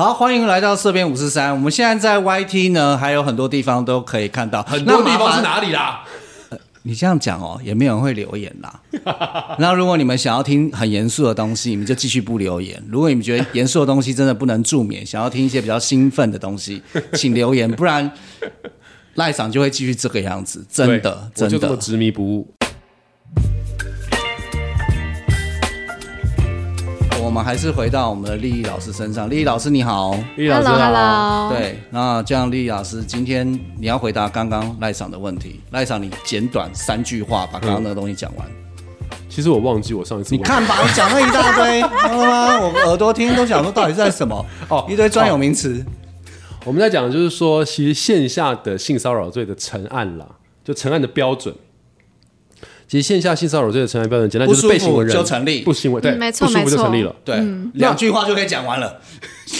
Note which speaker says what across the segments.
Speaker 1: 好，欢迎来到社编五四三。我们现在在 YT 呢，还有很多地方都可以看到。
Speaker 2: 很多地方是哪里啦？
Speaker 1: 你这样讲哦，也没有人会留言啦。那如果你们想要听很严肃的东西，你们就继续不留言；如果你们觉得严肃的东西真的不能助眠，想要听一些比较兴奋的东西，请留言，不然赖嗓就会继续这个样子。真的，真的。
Speaker 2: 执迷不悟。
Speaker 1: 我们还是回到我们的丽丽老师身上。丽丽老师你好，
Speaker 2: 丽老师
Speaker 3: Hello
Speaker 2: 好
Speaker 3: ，Hello，，
Speaker 1: 对，那这样丽丽老师今天你要回答刚刚赖场的问题，赖场你简短三句话把刚刚那个东西讲完。
Speaker 2: 其实我忘记我上一次问
Speaker 1: 你看吧，我讲了一大堆，知道吗？我耳朵听都想说到底是在什么？
Speaker 2: 哦
Speaker 1: 一堆专有名词。
Speaker 2: 我们在讲的就是说，其实线下的性骚扰罪的成案啦，就成案的标准。其实线下性骚扰罪的成立标准，简单就是被行为人
Speaker 1: 就成立
Speaker 2: 不行为对，
Speaker 3: 嗯没错
Speaker 2: 不舒服就成立了。
Speaker 1: 对，两句话就可以讲完了。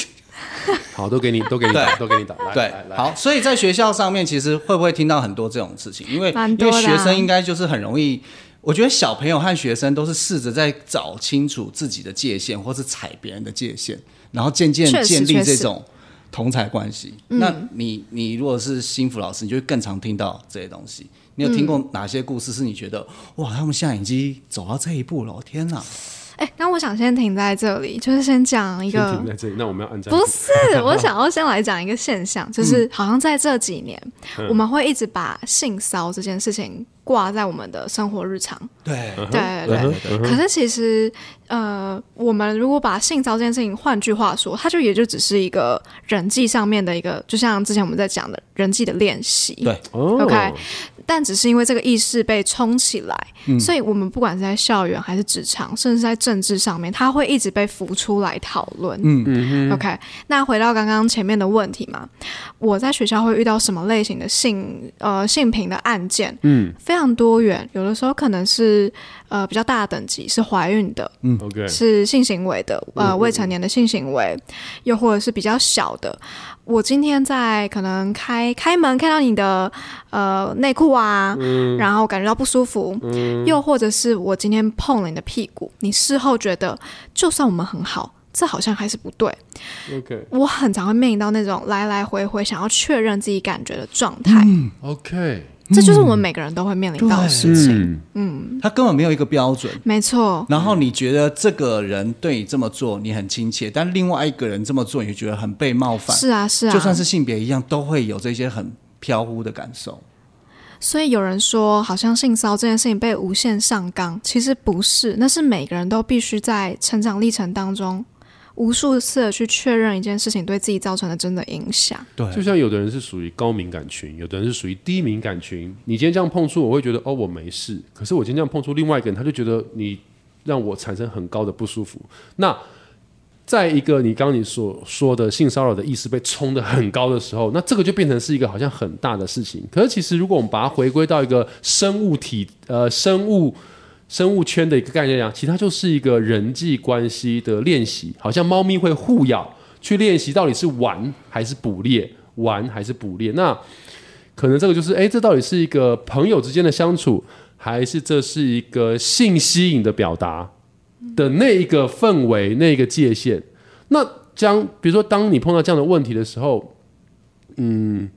Speaker 2: 好，都给你，都给你打，都给你打。来
Speaker 1: 对
Speaker 2: 来，
Speaker 1: 好，所以在学校上面，其实会不会听到很多这种事情？因为因为学生应该就是很容易，我觉得小朋友和学生都是试着在找清楚自己的界限，或是踩别人的界限，然后渐渐建立这种同才关系。那你你如果是心福老师，你就会更常听到这些东西。你有听过哪些故事是你觉得哇，他们现在已经走到这一步了？天哪！
Speaker 3: 哎，那我想先停在这里，就是先讲一
Speaker 2: 先
Speaker 3: 个
Speaker 2: 停在这里。那我们要按暂
Speaker 3: 不。是，我想要先来讲一个现象，就是好像在这几年，我们会一直把性骚这件事情挂在我们的生活日常。
Speaker 1: 对
Speaker 3: 对对对。可是其实，呃，我们如果把性骚这件事情，换句话说，它就也就只是一个人际上面的一个，就像之前我们在讲的人际的练习。
Speaker 1: 对
Speaker 2: 哦
Speaker 3: OK 但只是因为这个意识被冲起来，所以我们不管是在校园还是职场，甚至在政治上面，它会一直被浮出来讨论。嗯 OK，那回到刚刚前面的问题嘛，我在学校会遇到什么类型的性呃性平的案件？嗯，非常多元，有的时候可能是呃比较大的等级是怀孕的，嗯。
Speaker 2: OK，
Speaker 3: 是性行为的，呃，未成年的性行为，又或者是比较小的。我今天在可能开开门看到你的呃内裤啊，然后感觉到不舒服，又或者是我今天碰了你的屁股，你事后觉得就算我们很好，这好像还是不对。
Speaker 2: OK
Speaker 3: 我很常会面临到那种来来回回想要确认自己感觉的状态
Speaker 2: ，OK，
Speaker 3: 这就是我们每个人都会面临到的事情。
Speaker 2: 嗯，
Speaker 1: 他根本没有一个标准。
Speaker 3: 没错，
Speaker 1: 然后你觉得这个人对你这么做，你很亲切，但另外一个人这么做，你就觉得很被冒犯。
Speaker 3: 是啊，是啊，
Speaker 1: 就算是性别一样，都会有这些很飘忽的感受。
Speaker 3: 所以有人说，好像性骚扰这件事情被无限上纲，其实不是，那是每个人都必须在成长历程当中，无数次的去确认一件事情对自己造成的真的影响。
Speaker 1: 对
Speaker 2: 就像有的人是属于高敏感群，有的人是属于低敏感群。你今天这样碰触，我会觉得哦我没事，可是我今天这样碰触另外一个人，他就觉得你让我产生很高的不舒服。那在一个你刚刚你所说的性骚扰的意识被冲得很高的时候，那这个就变成是一个好像很大的事情。可是其实如果我们把它回归到一个生物体呃生物生物圈的一个概念来讲，其实它就是一个人际关系的练习，好像猫咪会互咬，去练习到底是玩还是捕猎，玩还是捕猎。那可能这个就是，哎，这到底是一个朋友之间的相处，还是这是一个性吸引的表达的那一个氛围、那个界限？那将比如说，当你碰到这样的问题的时候，嗯，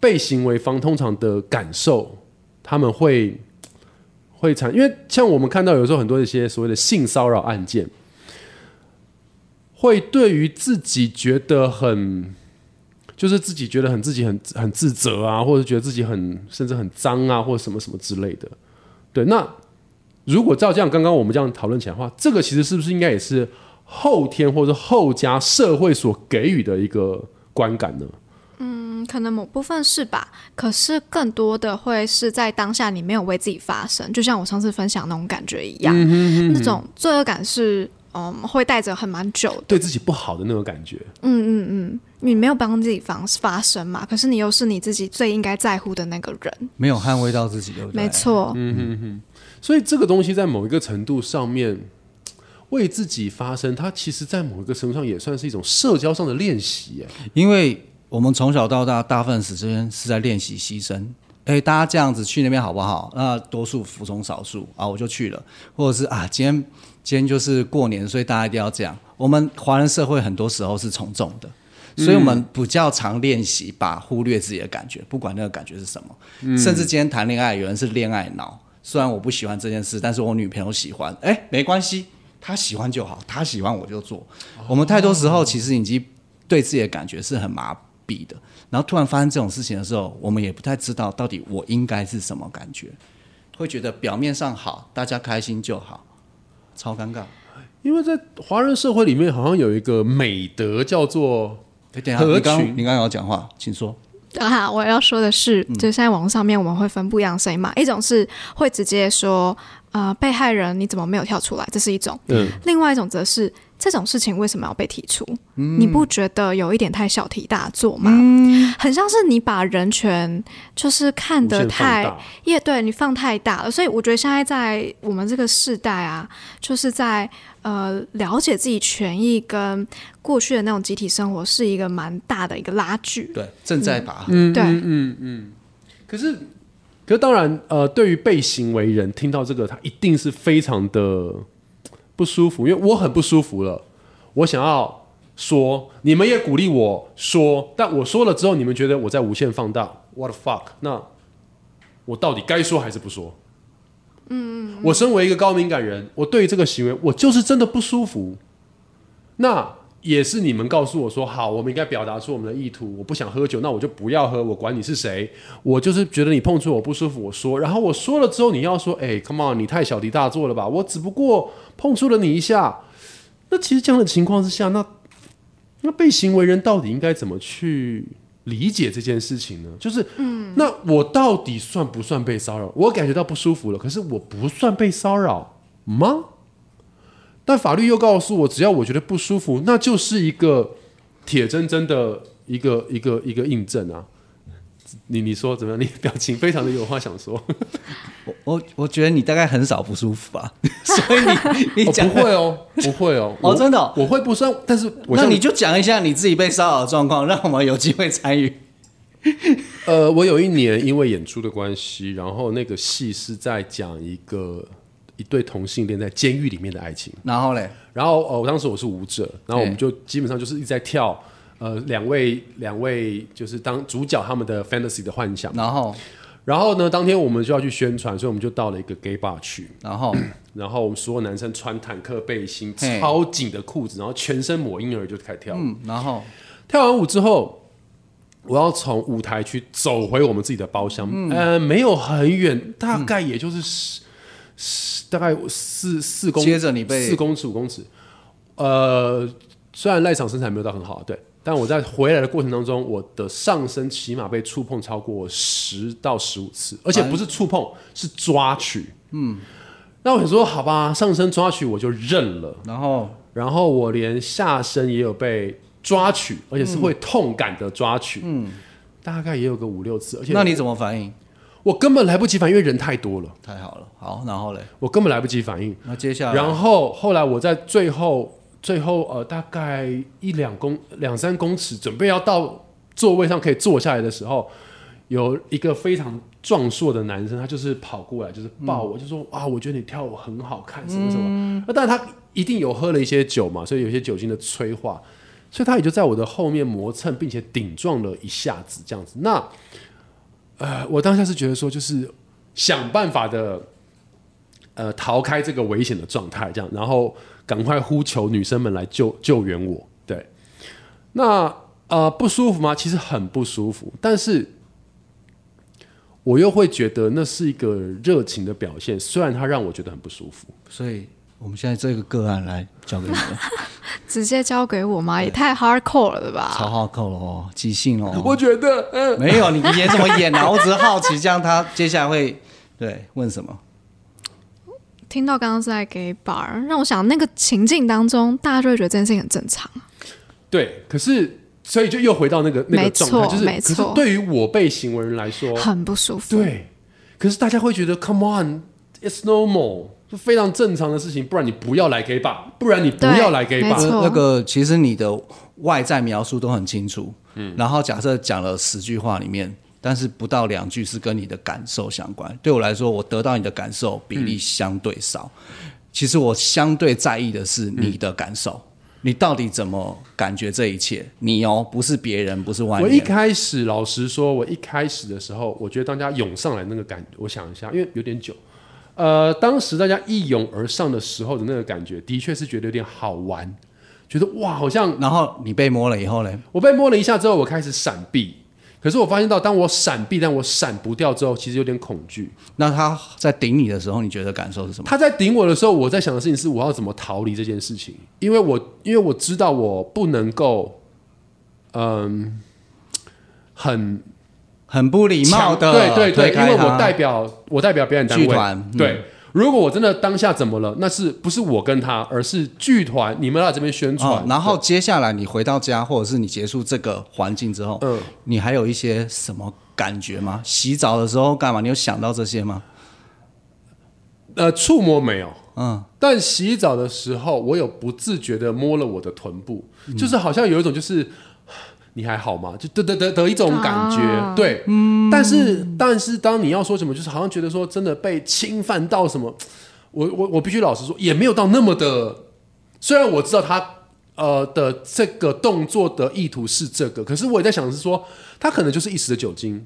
Speaker 2: 被行为方通常的感受，他们会会产，因为像我们看到有时候很多一些所谓的性骚扰案件，会对于自己觉得很，就是自己觉得很自己很很自责啊，或者觉得自己很甚至很脏啊，或者什么什么之类的。对，那如果照这样刚刚我们这样讨论起来的话，这个其实是不是应该也是后天或者后加社会所给予的一个观感呢？
Speaker 3: 嗯，可能某部分是吧，可是更多的会是在当下你没有为自己发声，就像我上次分享那种感觉一样，那种罪恶感是嗯会带着很蛮久的。
Speaker 2: 对自己不好的那种感觉。
Speaker 3: 嗯嗯嗯，你没有帮自己发发声嘛，可是你又是你自己最应该在乎的那个人，
Speaker 1: 没有捍卫到自己，对不对？
Speaker 3: 没。错。
Speaker 2: 所以这个东西在某一个程度上面为自己发声，它其实在某一个程度上也算是一种社交上的练习。哎，
Speaker 1: 因为我们从小到大，大部分时间是在练习牺牲。哎，大家这样子去那边好不好？那多数服从少数啊，我就去了。或者是啊，今天今天就是过年，所以大家一定要这样。我们华人社会很多时候是从众的，所以我们比较常练习把忽略自己的感觉，不管那个感觉是什么。甚至今天谈恋爱，有人是恋爱脑，虽然我不喜欢这件事，但是我女朋友喜欢，哎，没关系，她喜欢就好，她喜欢我就做。我们太多时候其实已经对自己的感觉是很麻痹的，然后突然发生这种事情的时候，我们也不太知道到底我应该是什么感觉，会觉得表面上好，大家开心就好，超尴尬。
Speaker 2: 因为在华人社会里面，好像有一个美德叫做
Speaker 1: 哎，等一下，
Speaker 2: 合
Speaker 1: 你刚
Speaker 2: 群。
Speaker 1: 你刚刚有讲话，请说。
Speaker 3: 啊，我要说的是，就现在网络上面我们会分不一样的声音嘛，一种是会直接说，呃，被害人你怎么没有跳出来，这是一种；
Speaker 2: 嗯，
Speaker 3: 另外一种则是这种事情为什么要被提出？你不觉得有一点太小题大做吗？很像是你把人权就是看得太
Speaker 2: 大
Speaker 3: 也对你放太大了，所以我觉得现在在我们这个世代啊，就是在呃了解自己权益跟过去的那种集体生活是一个蛮大的一个拉锯。
Speaker 1: 对，正在拔。
Speaker 2: 嗯
Speaker 3: 对
Speaker 2: 嗯嗯嗯。可是，可是当然，呃，对于被行为人听到这个，他一定是非常的不舒服，因为我很不舒服了。我想要说，你们也鼓励我说，但我说了之后，你们觉得我在无限放大，what the fuck？那我到底该说还是不说？嗯，我身为一个高敏感人，我对于这个行为，我就是真的不舒服。那也是你们告诉我说，好，我们应该表达出我们的意图。我不想喝酒，那我就不要喝，我管你是谁。我就是觉得你碰触我不舒服，我说，然后我说了之后，你要说，哎、c o m e on，你太小题大做了吧？我只不过碰触了你一下。那其实这样的情况之下，那那被行为人到底应该怎么去理解这件事情呢？就是，嗯，那我到底算不算被骚扰？我感觉到不舒服了，可是我不算被骚扰吗？但法律又告诉我，只要我觉得不舒服，那就是一个铁铮铮的一个一个一个印证啊。你你说怎么样？你表情非常的有话想说。
Speaker 1: 我我我觉得你大概很少不舒服吧，所以你你
Speaker 2: 不会哦，不会哦。
Speaker 1: 哦真的哦
Speaker 2: 我会不算，但是我
Speaker 1: 那你就讲一下你自己被骚扰的状况，让我们有机会参与。
Speaker 2: 呃，我有一年因为演出的关系，然后那个戏是在讲一个一对同性恋在监狱里面的爱情。
Speaker 1: 然后嘞，
Speaker 2: 然后呃，我当时我是舞者，然后我们就基本上就是一直在跳，呃，两位两位就是当主角他们的 fantasy 的幻想。
Speaker 1: 然后
Speaker 2: 然后呢，当天我们就要去宣传，所以我们就到了一个 gay bar 去。
Speaker 1: 然后
Speaker 2: 然后我们所有男生穿坦克背心、超紧的裤子，然后全身抹婴儿就开始跳。
Speaker 1: 嗯，然后
Speaker 2: 跳完舞之后，我要从舞台区走回我们自己的包厢，呃，没有很远，大概也就是十、十大概四四公，
Speaker 1: 接着你被
Speaker 2: 四公尺五公尺，呃，虽然赖场身材没有到很好，对，但我在回来的过程当中，我的上身起码被触碰超过十到十五次，而且不是触碰，是抓取，嗯。那我想说，好吧，上身抓取我就认了，
Speaker 1: 然后？
Speaker 2: 然后我连下身也有被抓取，而且是会痛感的抓取，嗯，大概也有个五六次，而且
Speaker 1: 那你怎么反应？
Speaker 2: 我根本来不及反应，因为人太多了，
Speaker 1: 太好了，好，然后嘞，
Speaker 2: 我根本来不及反应。
Speaker 1: 那接下来
Speaker 2: 然后后来我在最后最后呃大概一两公两三公尺，准备要到座位上可以坐下来的时候，有一个非常壮硕的男生，他就是跑过来，就是抱我，就说啊，我觉得你跳舞很好看，什么什么。那、但是他一定有喝了一些酒嘛，所以有些酒精的催化，所以他也就在我的后面磨蹭，并且顶撞了一下子，这样子。那呃，我当下是觉得说，就是想办法的。呃，逃开这个危险的状态，这样，然后赶快呼求女生们来救救援我。对，那呃不舒服吗？其实很不舒服，但是我又会觉得那是一个热情的表现，虽然它让我觉得很不舒服。
Speaker 1: 所以我们现在这个个案来交给你们，
Speaker 3: 直接交给我吗？也太 hardcore 了吧！
Speaker 1: 超 hardcore 哦，即兴哦。
Speaker 2: 我觉得，嗯、
Speaker 1: 没有，你演怎么演啊？我只是好奇，这样他接下来会对问什么？
Speaker 3: 听到刚刚是在给 bar，让我想那个情境当中，大家就会觉得这件事情很正常。
Speaker 2: 对，可是所以就又回到那个那个状态，就是
Speaker 3: 没错
Speaker 2: 可是对于我被行为人来说，
Speaker 3: 很不舒服。
Speaker 2: 对，可是大家会觉得，Come on，it's normal，是非常正常的事情，不然你不要来 gay bar，不然你不要来 gay bar。
Speaker 1: 那个其实你的外在描述都很清楚，嗯，然后假设讲了十句话里面，但是不到两句是跟你的感受相关。对我来说，我得到你的感受比例相对少。其实我相对在意的是你的感受，你到底怎么感觉这一切？你哦，不是别人，不是外
Speaker 2: 我一。开始，老实说，我一开始的时候，我觉得大家涌上来那个感，我想一下，因为有点久。呃，当时大家一涌而上的时候的那个感觉，的确是觉得有点好玩，觉得哇，好像
Speaker 1: 然后你被摸了以后呢，
Speaker 2: 我被摸了一下之后，我开始闪避。可是我发现到，当我闪避，但我闪不掉之后，其实有点恐惧。
Speaker 1: 那他在顶你的时候，你觉得感受是什么？
Speaker 2: 他在顶我的时候，我在想的事情是我要怎么逃离这件事情，因为我因为我知道我不能够，嗯，很
Speaker 1: 很不礼貌的，
Speaker 2: 对对对，因为我代表我代表表演单位
Speaker 1: 剧团嗯
Speaker 2: 对。如果我真的当下怎么了，那是不是我跟他，而是剧团你们来这边宣传、
Speaker 1: 哦，然后接下来你回到家，或者是你结束这个环境之后，
Speaker 2: 嗯，
Speaker 1: 你还有一些什么感觉吗？洗澡的时候干嘛？你有想到这些吗？
Speaker 2: 呃触摸没有，
Speaker 1: 嗯，
Speaker 2: 但洗澡的时候，我有不自觉的摸了我的臀部，就是好像有一种就是你还好吗？就得得得得一种感觉，
Speaker 3: 啊
Speaker 2: 对，但是但是当你要说什么，就是好像觉得说真的被侵犯到什么，我我我必须老实说，也没有到那么的，虽然我知道他。呃的这个动作的意图是这个，可是我也在想的是说，他可能就是一时的酒精，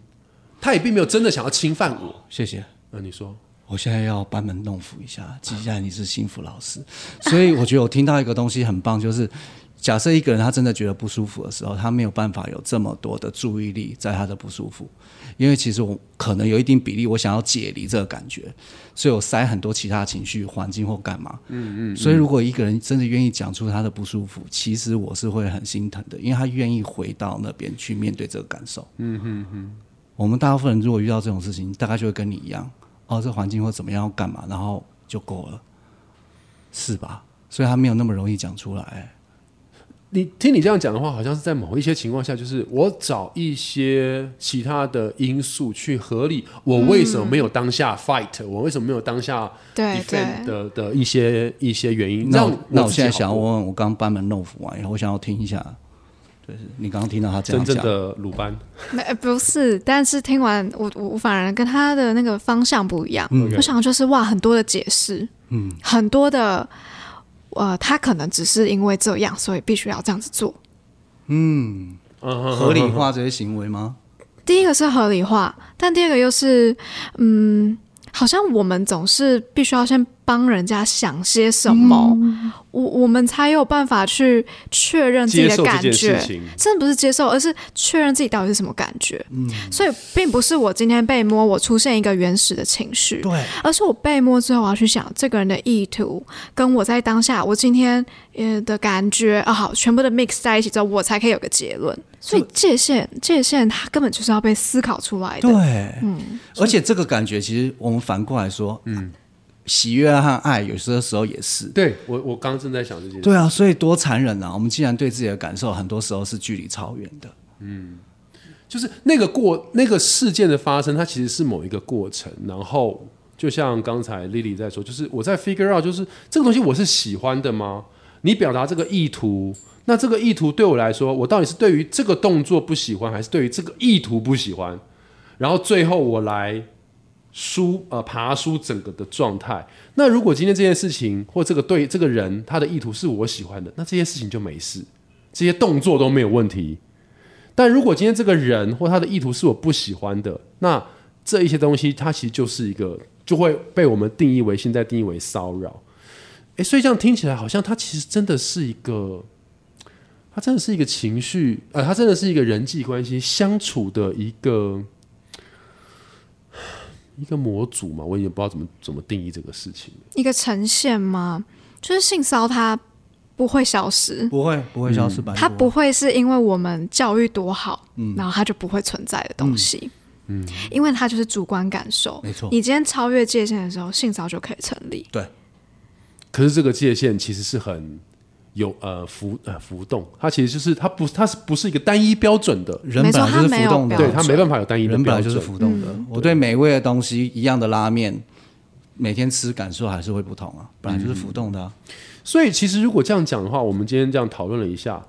Speaker 2: 他也并没有真的想要侵犯我。
Speaker 1: 谢谢。
Speaker 2: 呃，你说，
Speaker 1: 我现在要班门弄斧一下，接下来你是幸福老师，所以我觉得我听到一个东西很棒，就是假设一个人他真的觉得不舒服的时候，他没有办法有这么多的注意力在他的不舒服，因为其实我可能有一定比例我想要解离这个感觉，所以我塞很多其他情绪、环境或干嘛。嗯嗯。所以如果一个人真的愿意讲出他的不舒服，其实我是会很心疼的，因为他愿意回到那边去面对这个感受。嗯嗯嗯。我们大部分人如果遇到这种事情，大概就会跟你一样。哦，这环境或怎么样，干嘛，然后就够了，是吧？所以他没有那么容易讲出来。
Speaker 2: 你听你这样讲的话，好像是在某一些情况下，就是我找一些其他的因素去合理我为什么没有当下 fight，、我为什么没有当下
Speaker 3: 对
Speaker 2: defend
Speaker 3: 对，
Speaker 2: 的的一些一些原因。
Speaker 1: 那我那我现在想要问问，我刚班门弄斧完以后，我想要听一下，就是你刚刚听到他这样讲，
Speaker 2: 真正的鲁班，
Speaker 3: 没呃不是，但是听完我我我反而跟他的那个方向不一样。
Speaker 2: 嗯。
Speaker 3: 我想就是哇，很多的解释，嗯，很多的呃，他可能只是因为这样，所以必须要这样子做。
Speaker 2: 嗯
Speaker 1: 合理化这些行为吗？
Speaker 3: 第一个是合理化，但第二个又是嗯，好像我们总是必须要先帮人家想些什么，我我们才有办法去确认自己的感觉。真的不是接受，而是确认自己到底是什么感觉。嗯，所以并不是我今天被摸，我出现一个原始的情绪，
Speaker 1: 对，
Speaker 3: 而是我被摸之后，我要去想这个人的意图，跟我在当下我今天呃的感觉啊，好，全部的 mix 在一起之后，我才可以有个结论。所以界限，界限它根本就是要被思考出来的。
Speaker 1: 对，嗯，而且这个感觉其实我们反过来说，嗯，喜悦和爱有些时候也是。
Speaker 2: 对我我刚刚正在想这件事，
Speaker 1: 对啊，所以多残忍啊！我们既然对自己的感受很多时候是距离超远的，嗯
Speaker 2: 就是那个过那个事件的发生，它其实是某一个过程，然后就像刚才 Lily 在说，就是我在 figure out，就是这个东西我是喜欢的吗？你表达这个意图，那这个意图对我来说，我到底是对于这个动作不喜欢，还是对于这个意图不喜欢？然后最后我来梳呃爬梳整个的状态。那如果今天这件事情或这个对这个人他的意图是我喜欢的，那这些事情就没事，这些动作都没有问题。但如果今天这个人或他的意图是我不喜欢的，那这一些东西，它其实就是一个就会被我们定义为现在定义为骚扰。诶，所以这样听起来好像他其实真的是一个，它真的是一个情绪，呃，它真的是一个人际关系相处的一个一个模组嘛，我也不知道怎么怎么定义这个事情。
Speaker 3: 一个呈现吗？就是性骚它不会消失，
Speaker 1: 不会不会消失吧？
Speaker 3: 它不会是因为我们教育多好，嗯然后它就不会存在的东西。嗯，因为它就是主观感受。
Speaker 1: 没错
Speaker 3: 你今天超越界限的时候，性骚就可以成立。
Speaker 1: 对，
Speaker 2: 可是这个界限其实是很有呃浮呃浮动，它其实就是它不它是不是一个单一标准的？
Speaker 1: 人
Speaker 3: 没错
Speaker 1: 本来就是
Speaker 3: 它没有
Speaker 1: 浮动的，
Speaker 2: 对，它没办法有单一的标准。
Speaker 1: 人本来就是浮动的。我对美味的东西一样的拉面，每天吃感受还是会不同啊，本来就是浮动的、啊。
Speaker 2: 所以其实如果这样讲的话，我们今天这样讨论了一下，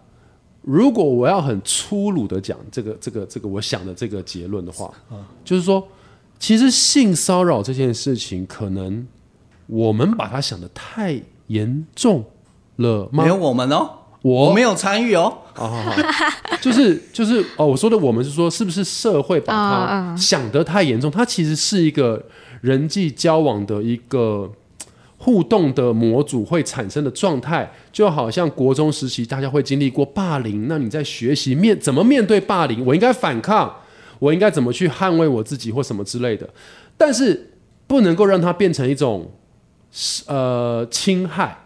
Speaker 2: 如果我要很粗鲁的讲这个这个这个我想的这个结论的话，就是说，其实性骚扰这件事情，可能我们把它想的太严重了吗
Speaker 1: 没？有我们哦，
Speaker 2: 我
Speaker 1: 我没有参与哦。
Speaker 2: 好好好，就是就是哦，我说的我们是说，是不是社会把它想得太严重？它其实是一个人际交往的一个互动的模组会产生的状态，就好像国中时期大家会经历过霸凌，那你在学习面怎么面对霸凌？我应该反抗，我应该怎么去捍卫我自己或什么之类的，但是不能够让它变成一种呃侵害。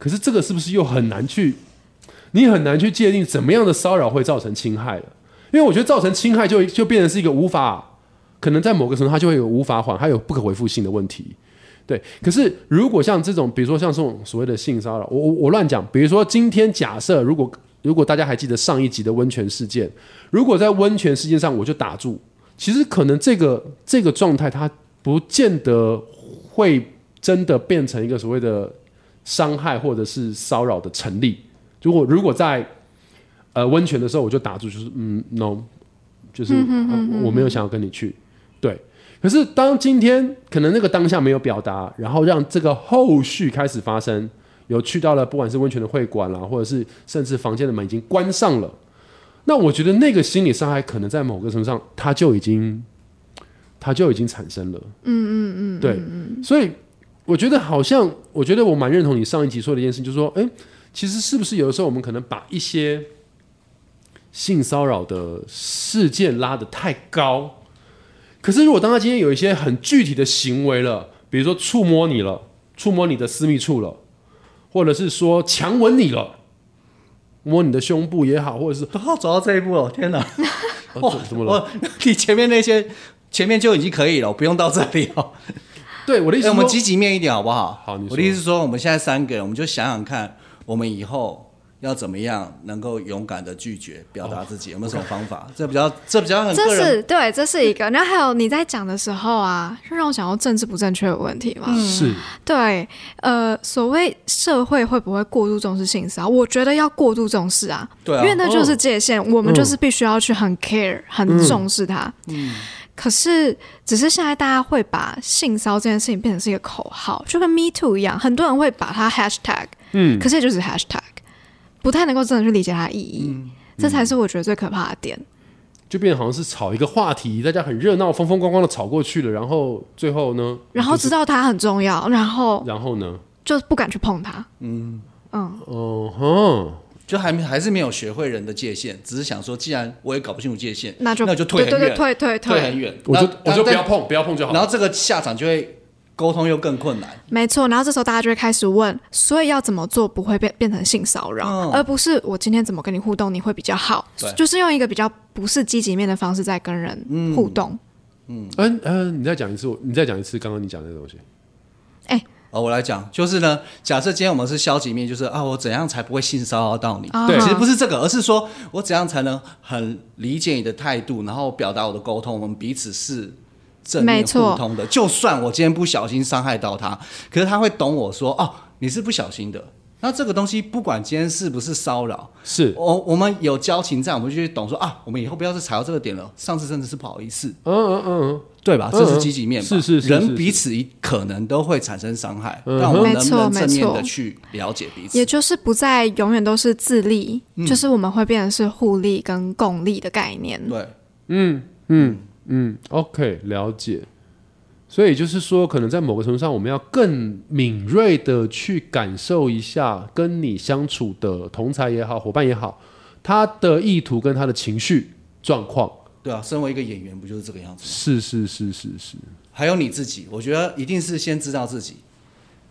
Speaker 2: 可是这个是不是又很难去？你很难去界定怎么样的骚扰会造成侵害了，因为我觉得造成侵害就就变成是一个无法，可能在某个程度它就会有无法缓，还有不可回复性的问题。对，可是如果像这种，比如说像这种所谓的性骚扰，我我我乱讲，比如说今天假设如果如果大家还记得上一集的温泉事件，如果在温泉事件上我就打住，其实可能这个这个状态它不见得会真的变成一个所谓的伤害或者是骚扰的成立。如果如果在呃温泉的时候我就打住，就是嗯 no，就是、呃我没有想要跟你去，对。可是当今天可能那个当下没有表达，然后让这个后续开始发生，有去到了不管是温泉的会馆啦，或者是甚至房间的门已经关上了，那我觉得那个心理伤害可能在某个程度上，它就已经它就已经产生了。嗯嗯嗯，对，所以我觉得好像，我觉得我蛮认同你上一集说的一件事，就是说，哎、其实是不是有的时候我们可能把一些性骚扰的事件拉得太高？可是如果当他今天有一些很具体的行为了，比如说触摸你了，触摸你的私密处了，或者是说强吻你了，摸你的胸部也好，或者是
Speaker 1: 都要走到这一步了，天哪！
Speaker 2: 哦怎怎么了？
Speaker 1: 我 你前面那些前面就已经可以了，不用到这里哦。
Speaker 2: 对我的意思
Speaker 1: 哎，
Speaker 2: 是，
Speaker 1: 我们积极面一点好不好？
Speaker 2: 好你
Speaker 1: 我的意思是说，我们现在三个人，我们就想想看，我们以后要怎么样能够勇敢的拒绝表达自己，有没有什么方法？这比较这比较很
Speaker 3: 这。是对，这是一个。然后还有你在讲的时候啊，就让我想到政治不正确的问题嘛。
Speaker 2: 是
Speaker 3: 对，呃，所谓社会会不会过度重视性骚扰？我觉得要过度重视啊，
Speaker 1: 对啊
Speaker 3: 因为那就是界限，我们就是必须要去很 care、很重视它。嗯。可是，只是现在大家会把性骚这件事情变成是一个口号，就跟 Me Too 一样，很多人会把它 hashtag，嗯，可是也就是 hashtag，不太能够真的去理解它的意义，这才是我觉得最可怕的点。
Speaker 2: 就变得好像是炒一个话题，大家很热闹、风风光光的炒过去了，然后最后呢？
Speaker 3: 然后知道它很重要，然后
Speaker 2: 然后呢？
Speaker 3: 就不敢去碰它。
Speaker 2: 嗯嗯哦哼，
Speaker 1: 就还没还是没有学会人的界限，只是想说，既然我也搞不清楚界限，
Speaker 3: 那就
Speaker 1: 那就退很远，
Speaker 3: 对对对，退退
Speaker 1: 退很远，
Speaker 2: 我就我就不要碰，不要碰就好。
Speaker 1: 然后这个下场就会沟通又更困难。
Speaker 3: 没错，然后这时候大家就会开始问，所以要怎么做不会变变成性骚扰，
Speaker 1: 嗯
Speaker 3: 而不是我今天怎么跟你互动你会比较好，就是用一个比较不是积极面的方式在跟人互动。
Speaker 2: 嗯嗯，你再讲一次，我你再讲一次刚刚你讲的那个东西。
Speaker 1: 哦，我来讲，就是呢，假设今天我们是消极面，就是啊，我怎样才不会性骚扰到你？
Speaker 3: 啊
Speaker 2: 对
Speaker 1: 其实不是这个，而是说我怎样才能很理解你的态度，然后表达我的沟通，我们彼此是正面互通的。就算我今天不小心伤害到他，可是他会懂我说，哦，你是不小心的。那这个东西不管今天是不是骚扰，
Speaker 2: 是，
Speaker 1: 我我们有交情在，我们就会懂说啊，我们以后不要再踩到这个点了。上次真的是不好意思，
Speaker 2: 嗯嗯嗯
Speaker 1: 对吧？
Speaker 2: 嗯
Speaker 1: 这是积极面吧？
Speaker 2: 是是是是
Speaker 1: 人彼此可能都会产生伤害，
Speaker 2: 嗯
Speaker 1: 但我们能不能正面的去了解彼此
Speaker 3: 也？就是不再永远都是自利，就是我们会变成是互利跟共利的概念。
Speaker 1: 对，
Speaker 2: 嗯嗯嗯，OK，了解。所以就是说，可能在某个程度上，我们要更敏锐的去感受一下跟你相处的同才也好、伙伴也好，他的意图跟他的情绪状况。
Speaker 1: 对啊，身为一个演员，不就是这个样子吗？
Speaker 2: 是是是是是，
Speaker 1: 还有你自己，我觉得一定是先知道自己，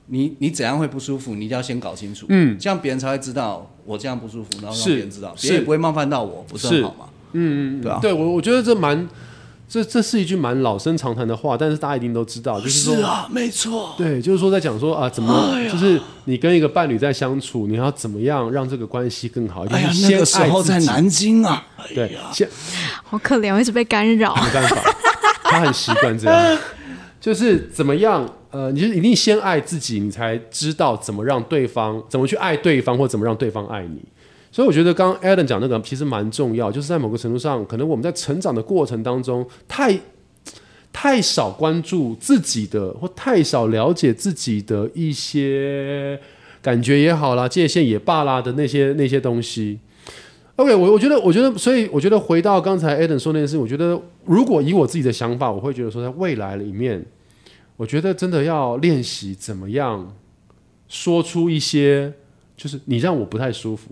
Speaker 1: 你你怎样会不舒服，你一定要先搞清楚，
Speaker 2: 嗯，
Speaker 1: 这样别人才会知道我这样不舒服，然后让别人知道，
Speaker 2: 是
Speaker 1: 别人也不会冒犯到我，不是
Speaker 2: 是。
Speaker 1: 很好吗？
Speaker 2: 嗯嗯，
Speaker 1: 对啊。
Speaker 2: 对我我觉得这蛮，这这是一句蛮老生常谈的话，但是大家一定都知道，就是说，是
Speaker 1: 啊，没错，
Speaker 2: 对，就是说在讲说啊，怎么，
Speaker 1: 哎
Speaker 2: 就是你跟一个伴侣在相处，你要怎么样让这个关系更好？一定
Speaker 1: 哎呀，
Speaker 2: 是先
Speaker 1: 那个时
Speaker 2: 爱
Speaker 1: 候在南京啊，
Speaker 2: 对，先
Speaker 3: 好可怜，我一直被干扰。
Speaker 2: 没办法，他很习惯这样，就是怎么样？呃，你就一定先爱自己，你才知道怎么让对方怎么去爱对方，或怎么让对方爱你。所以我觉得刚刚 Adam 讲那个其实蛮重要，就是在某个程度上，可能我们在成长的过程当中，太太少关注自己的，或太少了解自己的一些感觉也好啦，界限也罢啦的那些那些东西。OK，我我觉得，我觉得，所以我觉得回到刚才 Adam 说那件事，我觉得如果以我自己的想法，我会觉得说，在未来里面，我觉得真的要练习怎么样说出一些，就是你让我不太舒服，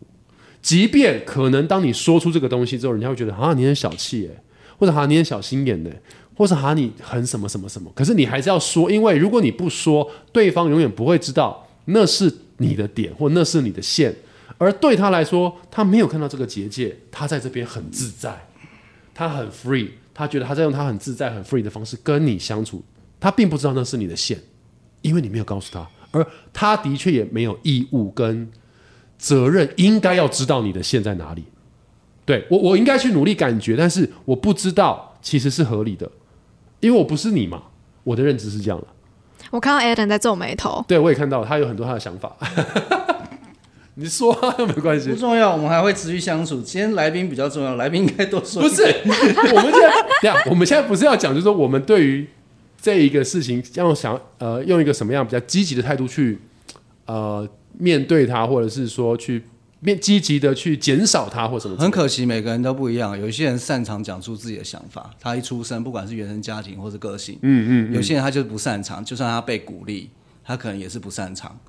Speaker 2: 即便可能当你说出这个东西之后，人家会觉得啊你很小气耶，或者啊你很小心眼的，或者啊你很什么什么什么，可是你还是要说，因为如果你不说，对方永远不会知道那是你的点或那是你的线。而对他来说，他没有看到这个结界，他在这边很自在，他很 free，他觉得他在用他很自在、很 free 的方式跟你相处，他并不知道那是你的线，因为你没有告诉他，而他的确也没有义务跟责任应该要知道你的线在哪里。对我，我应该去努力感觉，但是我不知道其实是合理的，因为我不是你嘛，我的认知是这样的。
Speaker 3: 我看到 Adam 在皱眉头，
Speaker 2: 对我也看到他有很多他的想法。你说没关系，
Speaker 1: 不重要，我们还会持续相处。今天来宾比较重要，来宾应该多说。
Speaker 2: 不是，我们现在 这样，我们现在不是要讲，就是说我们对于这一个事情，要想呃用一个什么样比较积极的态度去呃面对它，或者是说去面积极的去减少它，或什么。
Speaker 1: 很可惜，每个人都不一样。有一些人擅长讲出自己的想法，他一出生，不管是原生家庭或是个性，嗯嗯，有些人他就是不擅长，就算他被鼓励，他可能也是不擅长，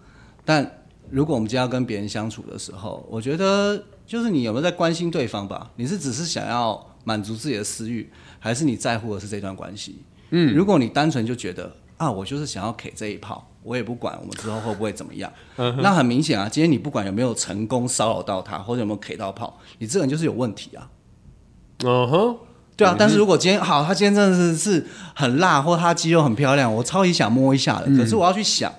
Speaker 1: 但。如果我们今天要跟别人相处的时候，我觉得就是你有没有在关心对方吧？你是只是想要满足自己的私欲，还是你在乎的是这段关系？嗯，如果你单纯就觉得啊，我就是想要 K 这一炮，我也不管我们之后会不会怎么样，那很明显啊，今天你不管有没有成功骚扰到他，或者有没有 K 到炮，你这人就是有问题啊。嗯哼，对啊。但是如果今天好，他今天真的是是很辣，或他肌肉很漂亮，我超级想摸一下的，可是我要去想。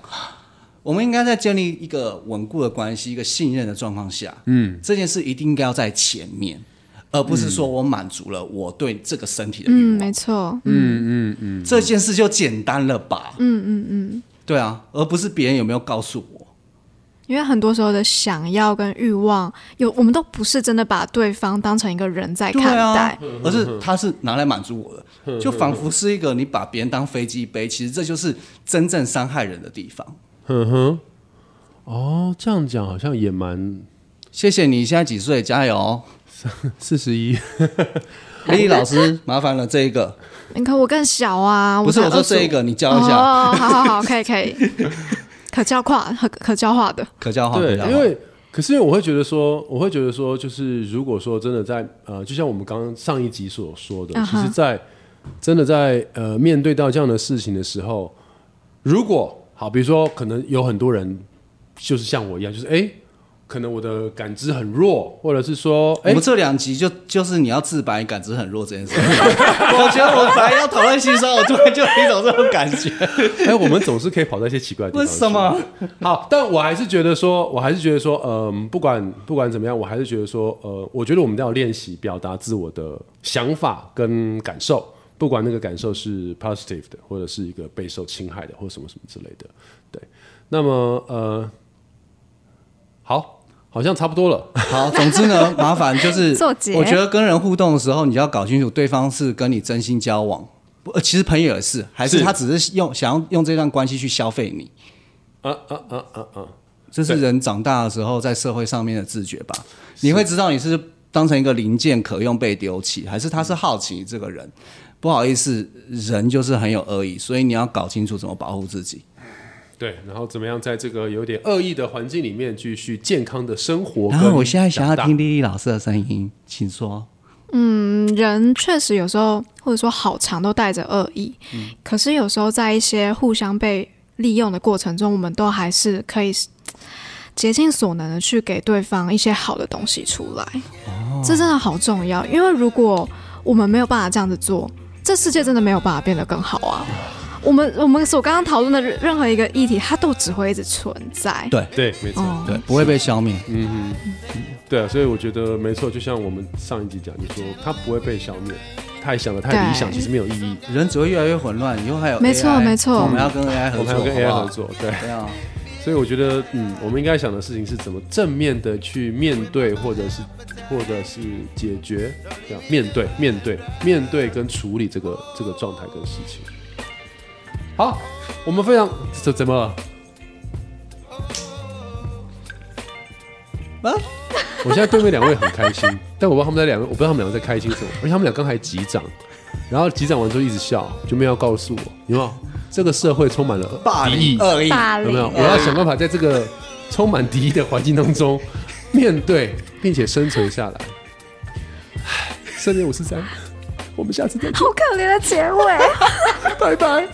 Speaker 1: 我们应该在建立一个稳固的关系、一个信任的状况下，嗯，这件事一定应该要在前面，而不是说我满足了我对这个身体的欲望。
Speaker 3: 嗯，没错。嗯
Speaker 1: 嗯嗯，这件事就简单了吧？嗯嗯嗯，对啊，而不是别人有没有告诉我。
Speaker 3: 因为很多时候的想要跟欲望，有我们都不是真的把对方当成一个人在看待，
Speaker 1: 而是他是拿来满足我的，就仿佛是一个你把别人当飞机杯，其实这就是真正伤害人的地方。嗯哼，
Speaker 2: 哦，这样讲好像也蛮……
Speaker 1: 谢谢你，现在几岁？加油！
Speaker 2: 四十一。
Speaker 1: 丽丽老师，麻烦了，这一个。
Speaker 3: 你看我更小啊，
Speaker 1: 不是我说这一个，你教一下。
Speaker 3: 哦，好好好，可以可以，可教化，可可教化的，
Speaker 1: 可教化。
Speaker 2: 对，因为可是因为我会觉得说，我会觉得说，就是如果说真的在呃，就像我们刚刚上一集所说的，其实，在真的在呃面对到这样的事情的时候，如果好，比如说，可能有很多人就是像我一样，就是哎，可能我的感知很弱，或者是说，
Speaker 1: 我们这两集就就是你要自白感知很弱这件事。我觉得我本来要讨论心酸，我突然就有一种这种感觉。
Speaker 2: 哎，我们总是可以跑到一些奇怪的地方。
Speaker 1: 为什么？
Speaker 2: 好，但我还是觉得说，我还是觉得说，嗯，不管不管怎么样，我还是觉得说，呃，我觉得我们都要练习表达自我的想法跟感受。不管那个感受是 positive 的，或者是一个备受侵害的，或者什么什么之类的，对。那么呃，好，好像差不多了。
Speaker 1: 好，总之呢，麻烦就是，我觉得跟人互动的时候，你就要搞清楚对方是跟你真心交往，呃，其实朋友也是，还是他只是用想要用这段关系去消费你。啊啊啊啊啊！这是人长大的时候在社会上面的自觉吧？你会知道你是当成一个零件可用被丢弃，还是他是好奇这个人？不好意思，人就是很有恶意，所以你要搞清楚怎么保护自己。
Speaker 2: 对，然后怎么样在这个有点恶意的环境里面继续健康的生活。
Speaker 1: 然后我现在想要听丽丽老师的声音，请说。
Speaker 3: 嗯，人确实有时候或者说好长都带着恶意，可是有时候在一些互相被利用的过程中，我们都还是可以竭尽所能的去给对方一些好的东西出来。哦，这真的好重要，因为如果我们没有办法这样子做。这世界真的没有办法变得更好啊！我们我们所刚刚讨论的任何一个议题，它都只会一直存在。
Speaker 1: 对
Speaker 2: 对，没错，
Speaker 1: 对，不会被消灭。嗯
Speaker 2: 嗯，对啊，所以我觉得没错。就像我们上一集讲，就说它不会被消灭。太想的太理想，其实没有意义。
Speaker 1: 人只会越来越混乱。以后还有
Speaker 3: 没错没错，
Speaker 1: 我们要跟 AI 合作，
Speaker 2: 我们要跟 AI 合作。对，
Speaker 1: 对啊。
Speaker 2: 所以我觉得，嗯，我们应该想的事情是怎么正面的去面对，或者是，或者是解决，这样面对，面对，面对跟处理这个这个状态跟事情。好，我们非常怎怎么？我现在对面两位很开心，但我不知道他们在两个，我不知道他们两个在开心什么，而且他们俩刚才击掌，然后击掌完之后一直笑，就没有要告诉我，有没有？这个社会充满了
Speaker 1: 霸
Speaker 2: 敌意
Speaker 1: 凌、，恶意，
Speaker 2: 有没有？我要想办法在这个充满敌意的环境当中 面对，并且生存下来。唉，三点五十三，我们下次再见，
Speaker 3: 好可怜的结尾。
Speaker 2: 拜拜。